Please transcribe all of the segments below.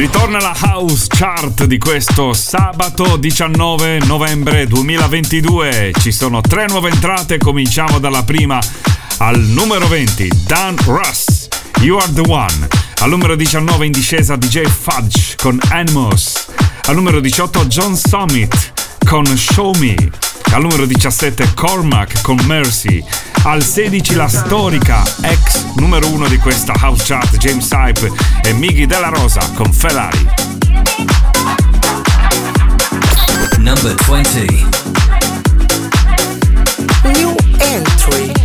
Ritorna la House Chart di questo sabato 19 novembre 2022. Ci sono tre nuove entrate, cominciamo dalla prima al numero 20, Dan Russ, You Are The One. Al numero 19 in discesa DJ Fudge con Animos. Al numero 18 John Summit con Show Me. Al numero 17 Cormac con Mercy. Al 16 la storica ex numero 1 di questa house chart James Hype e Miggy Della Rosa con Ferrari. Number 20 New entry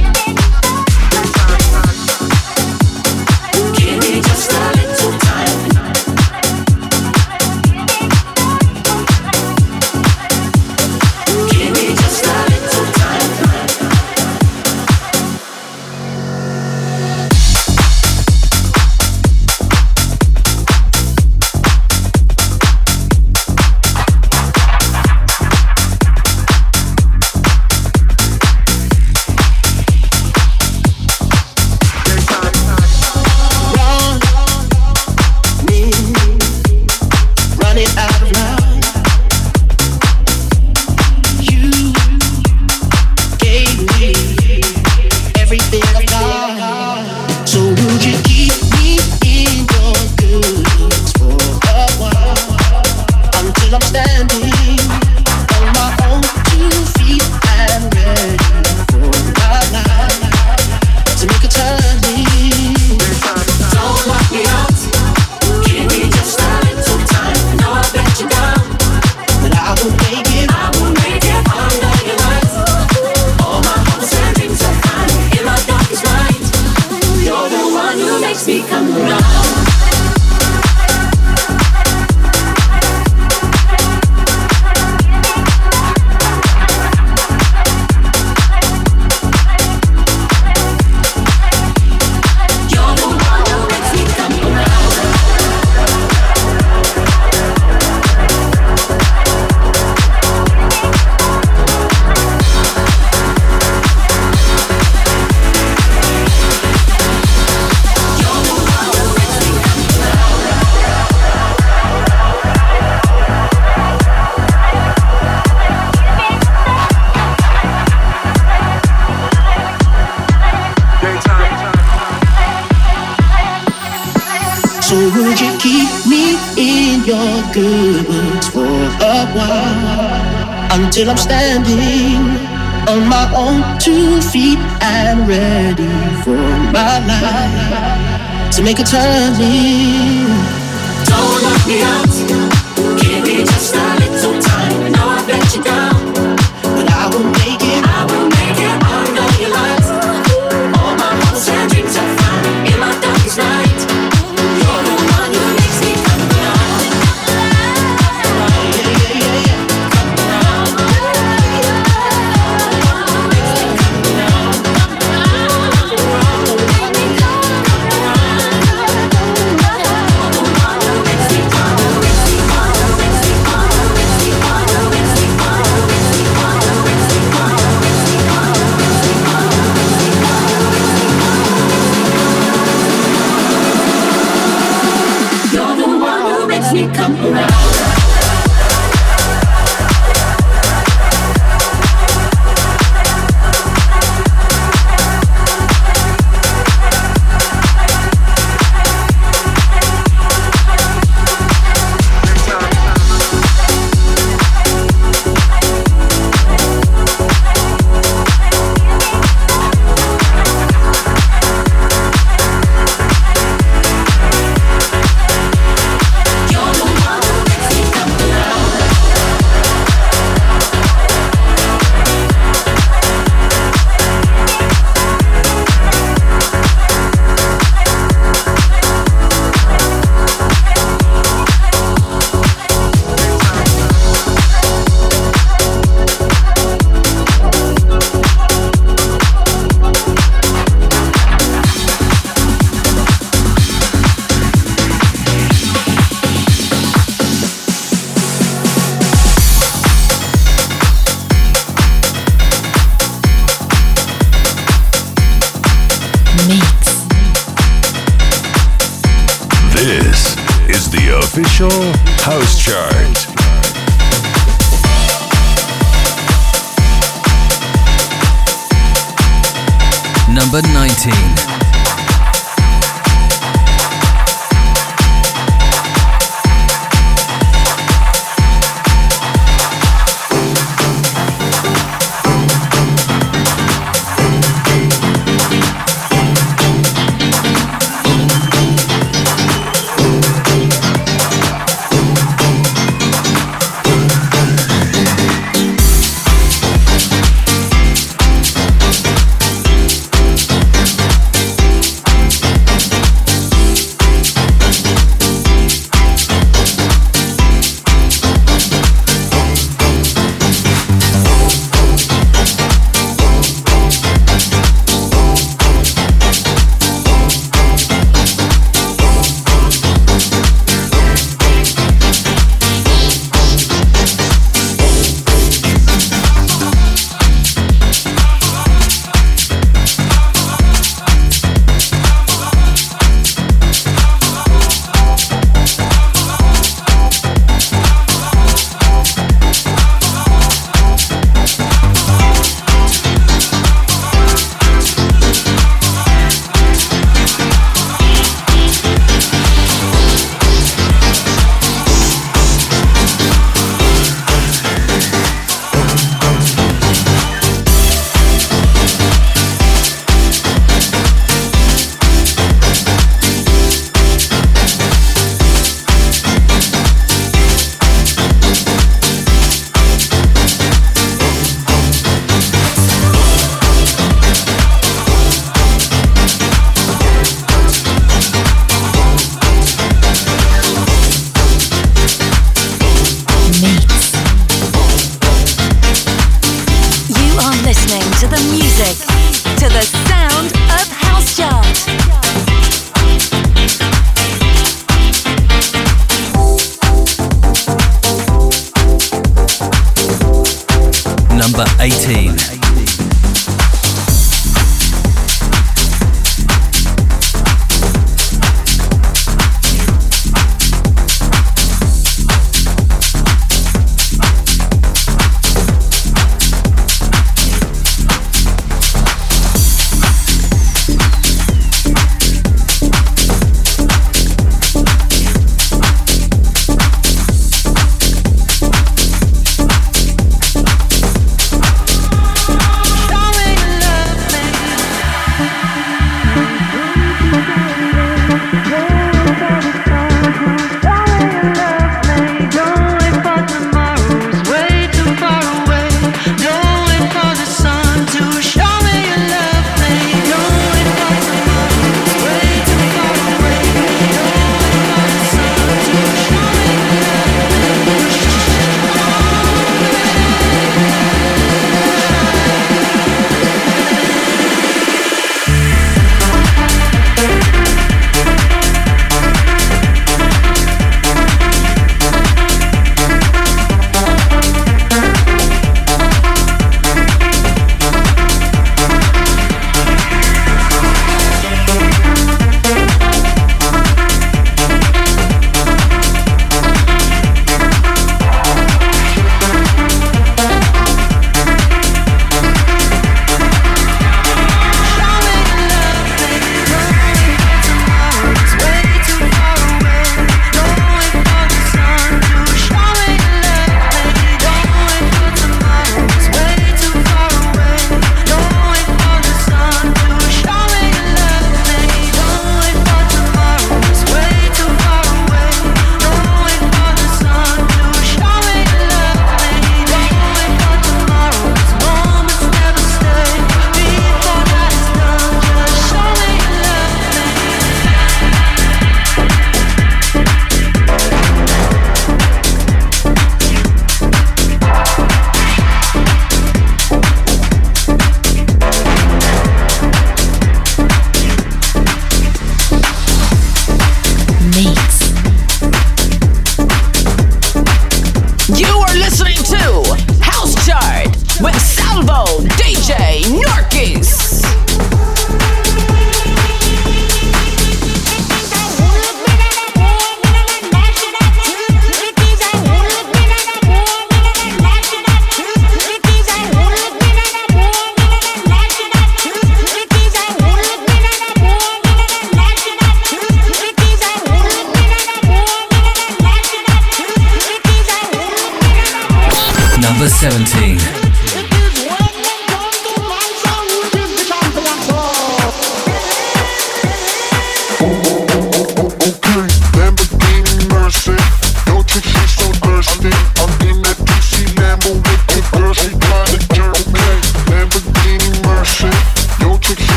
two feet and ready for my life to make a turning.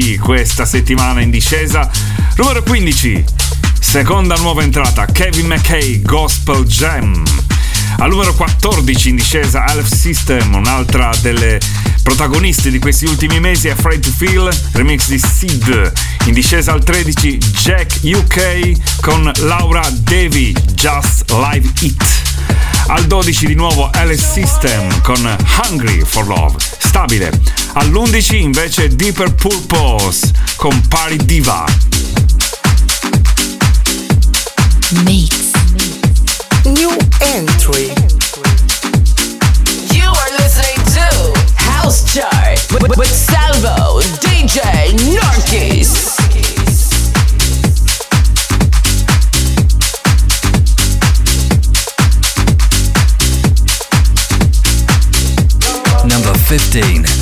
16 questa settimana in discesa. Numero 15, seconda nuova entrata, Kevin McKay, Gospel Jam. Al numero 14 in discesa Alf System, un'altra delle protagoniste di questi ultimi mesi, Afraid to Feel, remix di Sid. In discesa al 13 Jack UK con Laura Devi, Just Live It. Al 12 di nuovo Alice System con Hungry for Love, stabile. All'11 invece Deeper Purpose con Party Diva. Mix. New entry. You are listening to House Chart with, with Salvo, DJ Narkis. 15.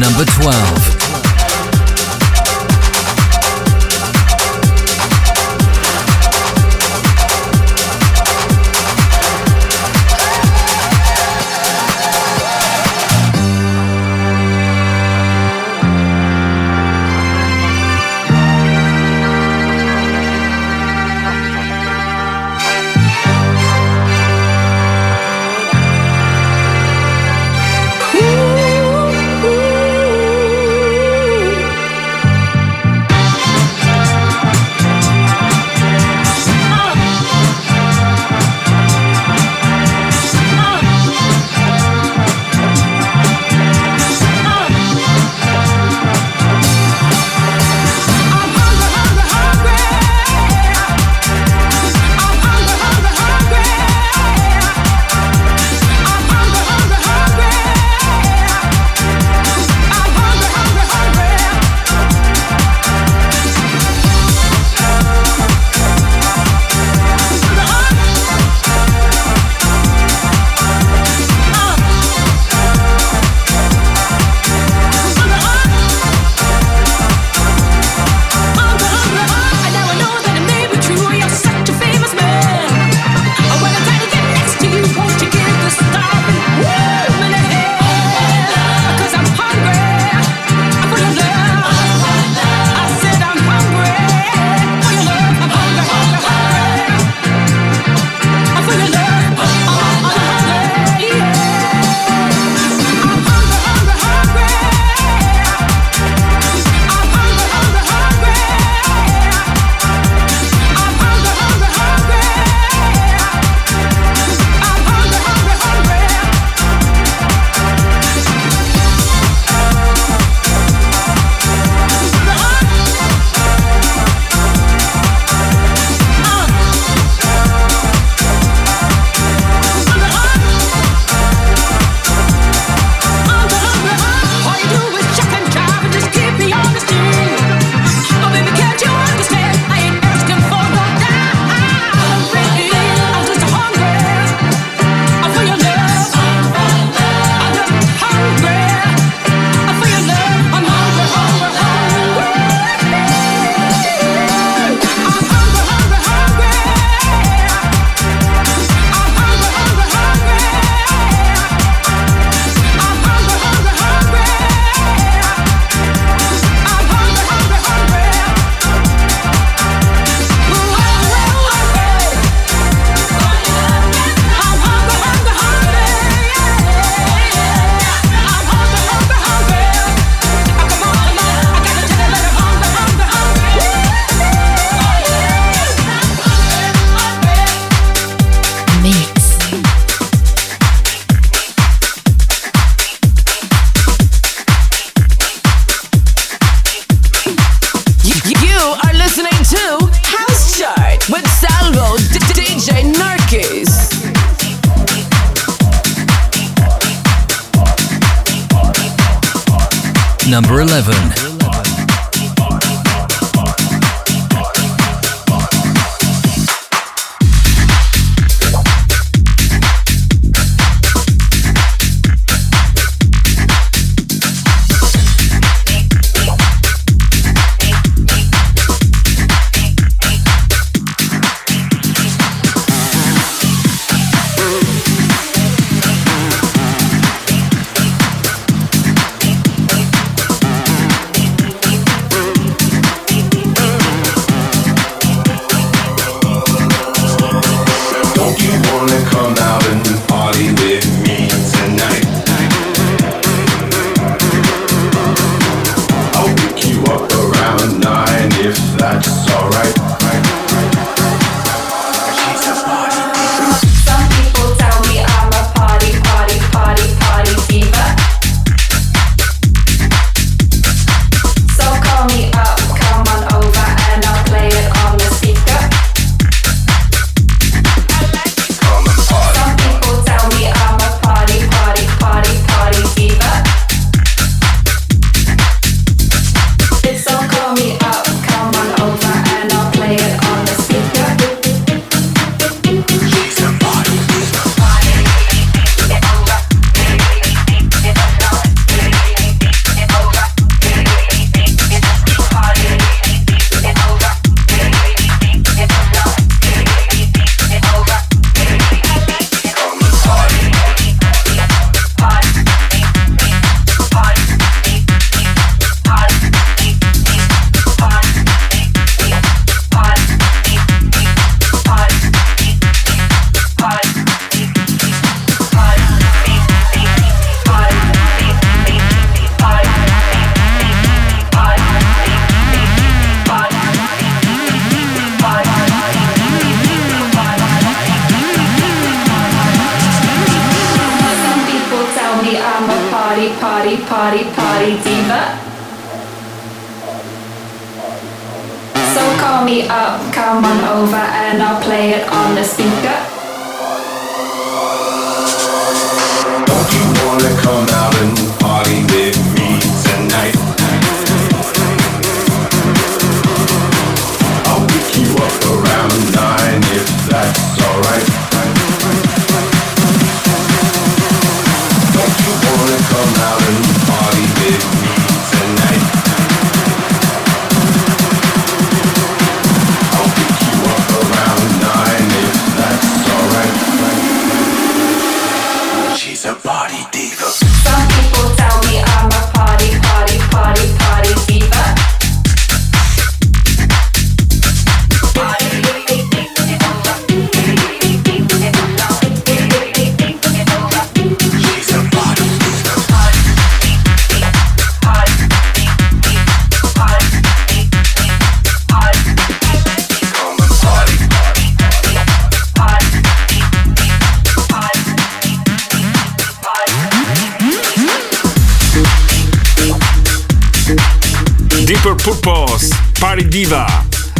Number 12.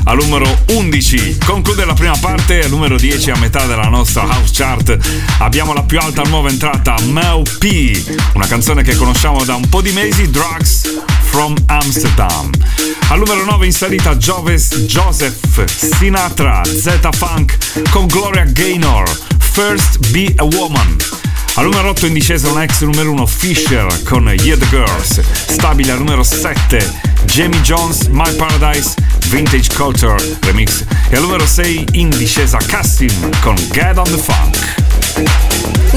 Al numero 11. Conclude la prima parte, al numero 10 a metà della nostra house chart abbiamo la più alta nuova entrata, Mel P, una canzone che conosciamo da un po' di mesi, Drugs from Amsterdam. Al numero 9 in salita Joves Joseph Sinatra Z Funk con Gloria Gaynor, First Be a Woman. Al numero 8 in discesa un ex numero 1 Fisher con Yeah the Girls, stabile al numero 7 Jamie Jones My Paradise Vintage Culture Remix e al numero 6 in discesa Cassim con Get on the Funk.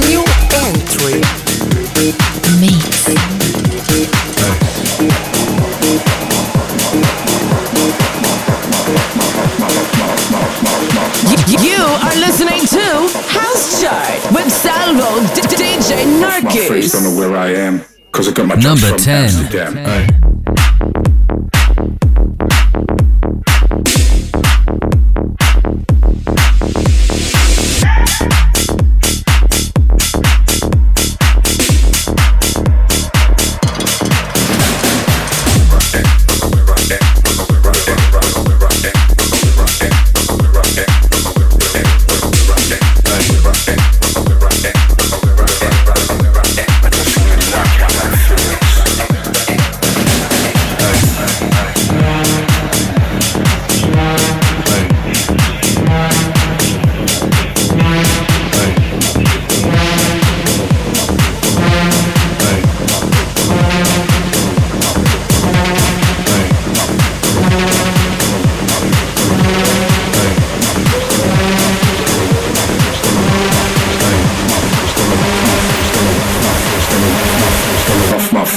New entry. Mix. You are listening to House Chart with Salvo D- DJ My face don't know Narkis. where I am. Cause I got my Number 10. Amsterdam. protected.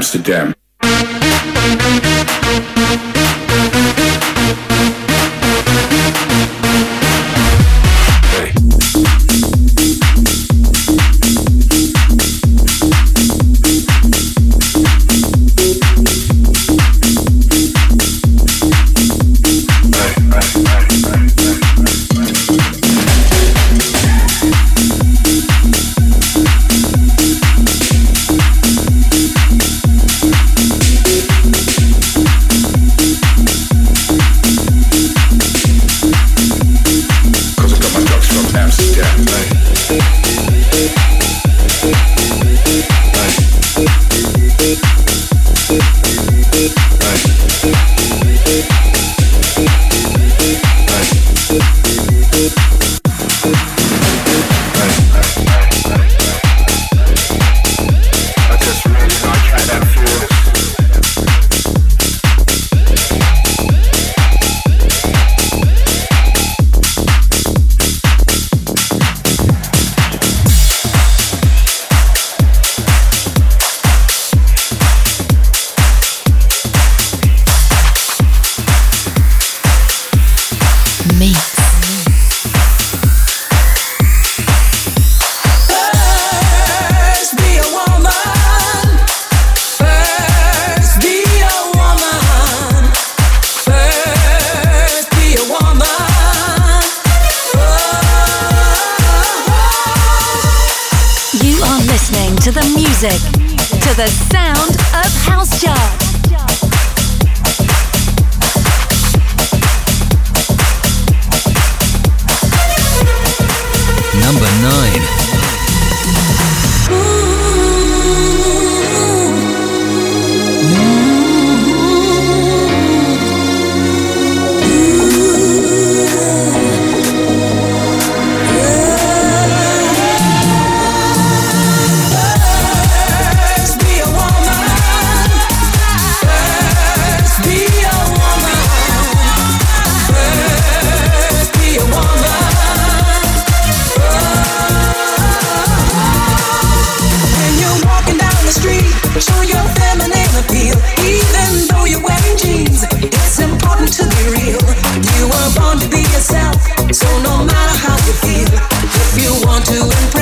Amsterdam. want to be yourself, so no matter how you feel, if you want to impress.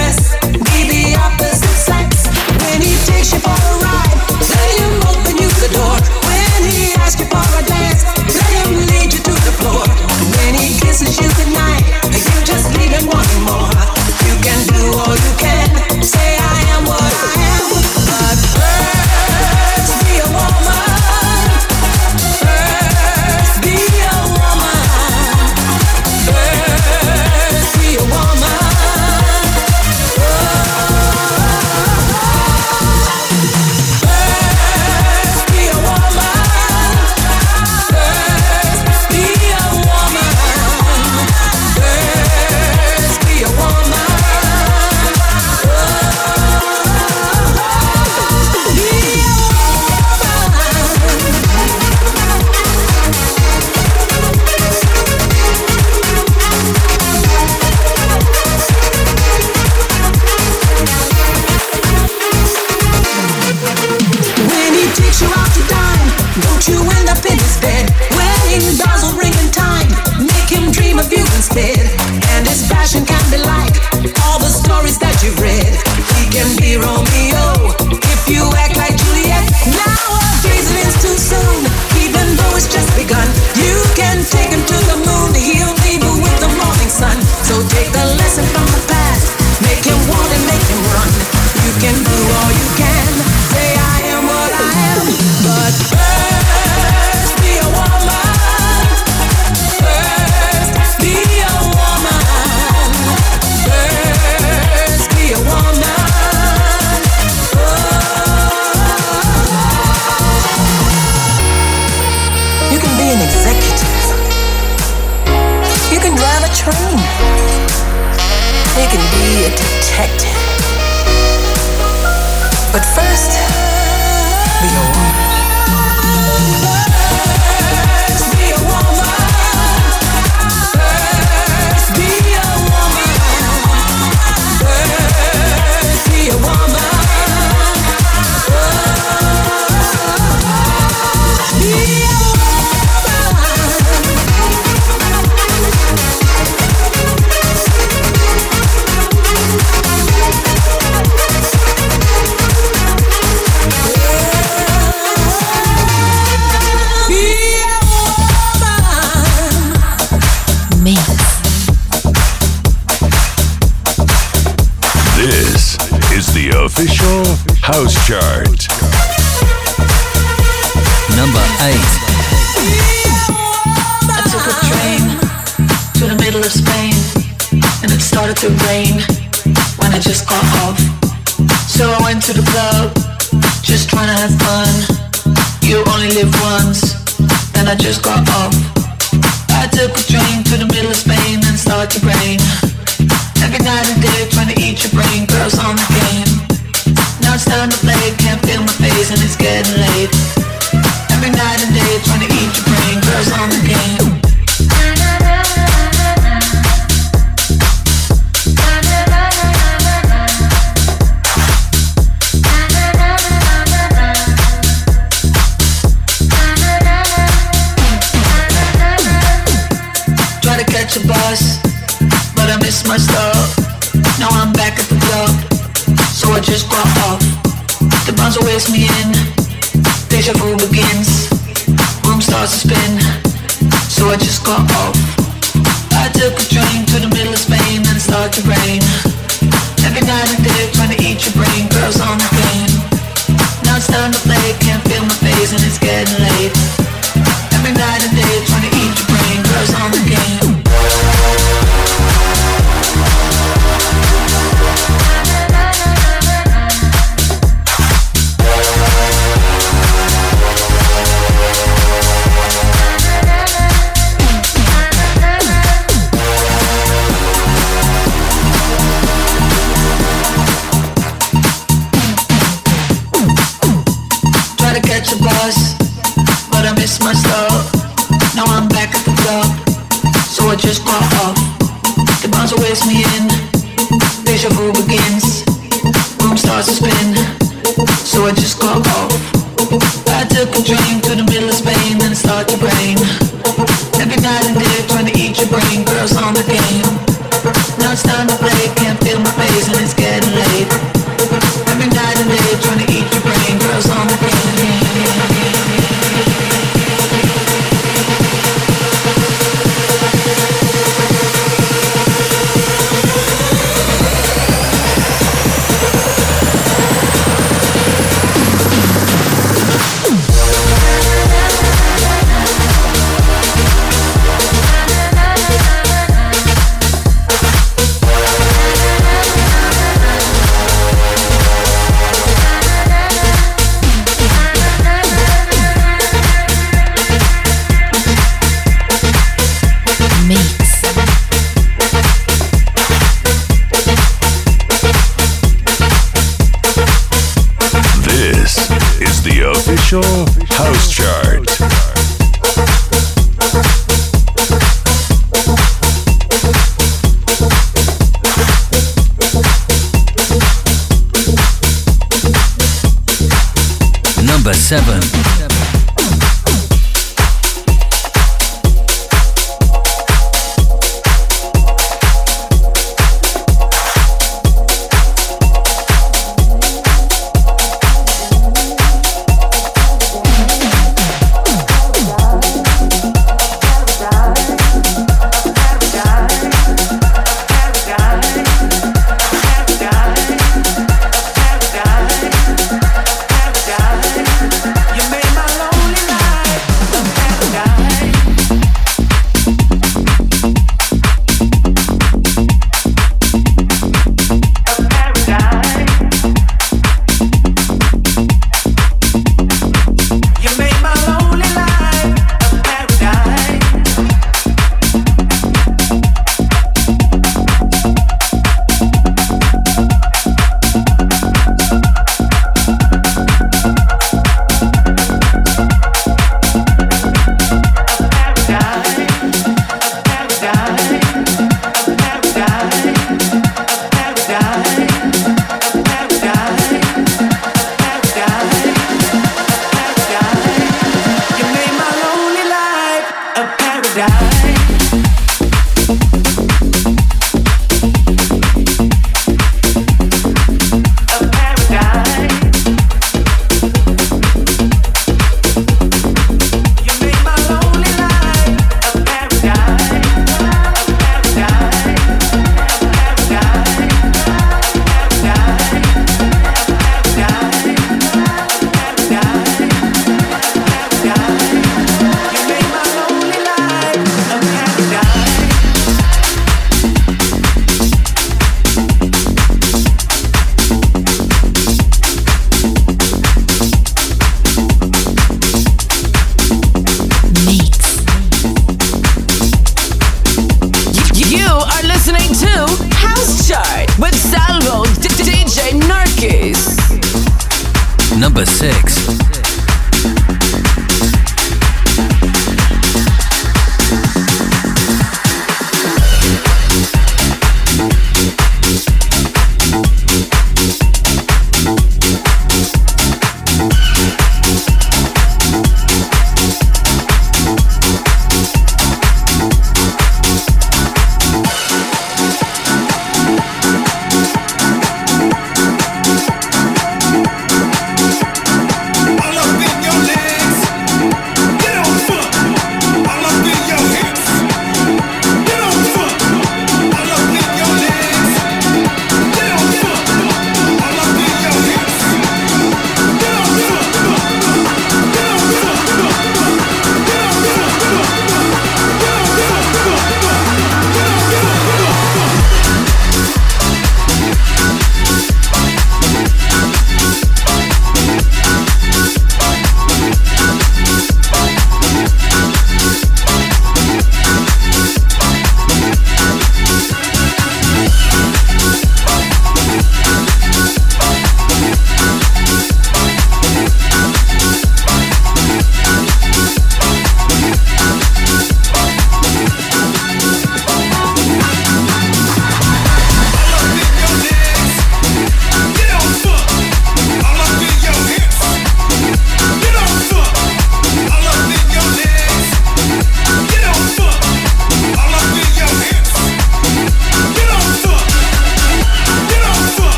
escucha.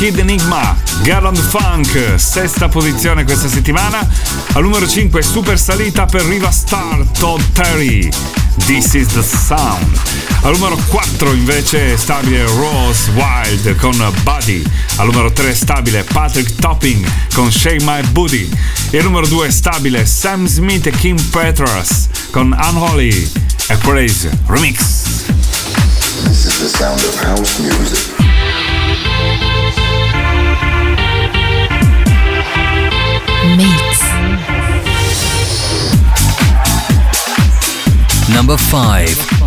Kid Enigma, Garland Funk, sesta posizione questa settimana. Al numero 5 super salita per Riva Star, Todd Terry. This is the sound. Al numero 4 invece stabile Rose Wild con Buddy. Al numero 3 stabile Patrick Topping con Shake My Booty. E al numero 2 stabile Sam Smith e Kim Petras con Unholy e Praise Remix. This is the sound of house music. Number 5.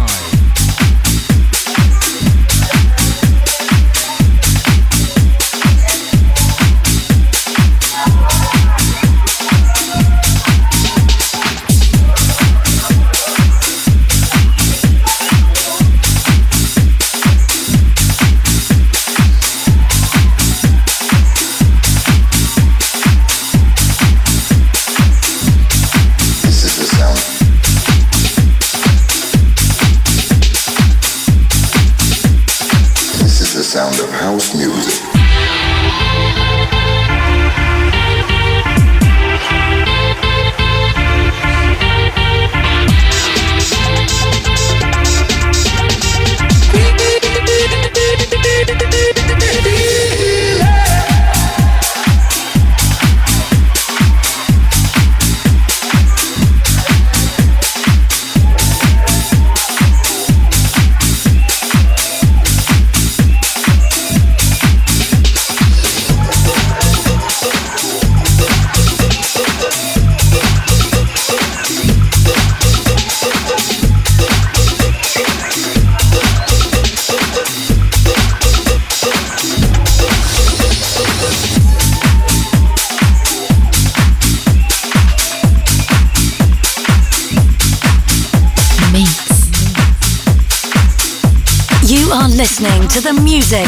The music,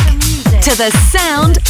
to the sound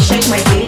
shake my feet.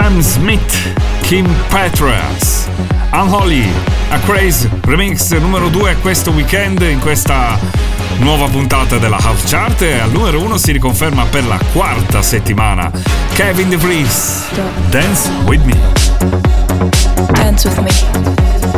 Sam Smith, Kim Petras, Unholy, A Craze Remix numero 2 questo weekend in questa nuova puntata della Half Chart e al numero 1 si riconferma per la quarta settimana Kevin DeVries, Dance With Me. Dance With Me.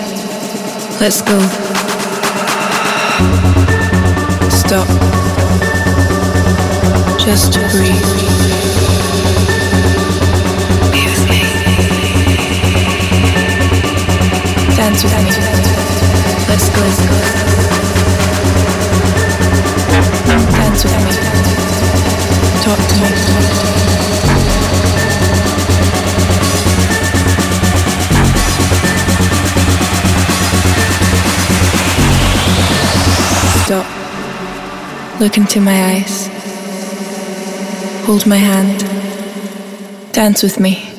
Let's go. Stop. Just breathe. Dance with me. Let's go. Dance with me. Talk to me. Stop. Look into my eyes. Hold my hand. Dance with me.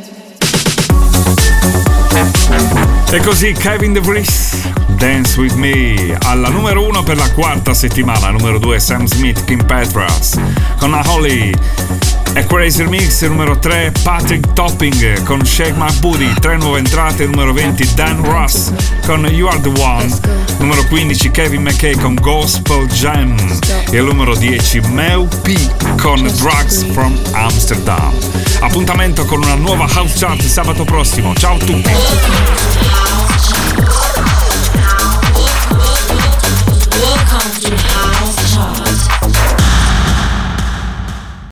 E così Kevin DeVries, Dance With Me, alla numero 1 per la quarta settimana, numero 2 Sam Smith, Kim Petras, con la Holly, e Crazy Mix, numero 3 Patrick Topping con Shake My Booty, tre nuove entrate, numero 20 Dan Ross con You Are The One, numero 15 Kevin McKay con Gospel Jam e al numero 10 Mel P con Drugs From Amsterdam. Appuntamento con una nuova House Chart sabato prossimo, ciao a tutti!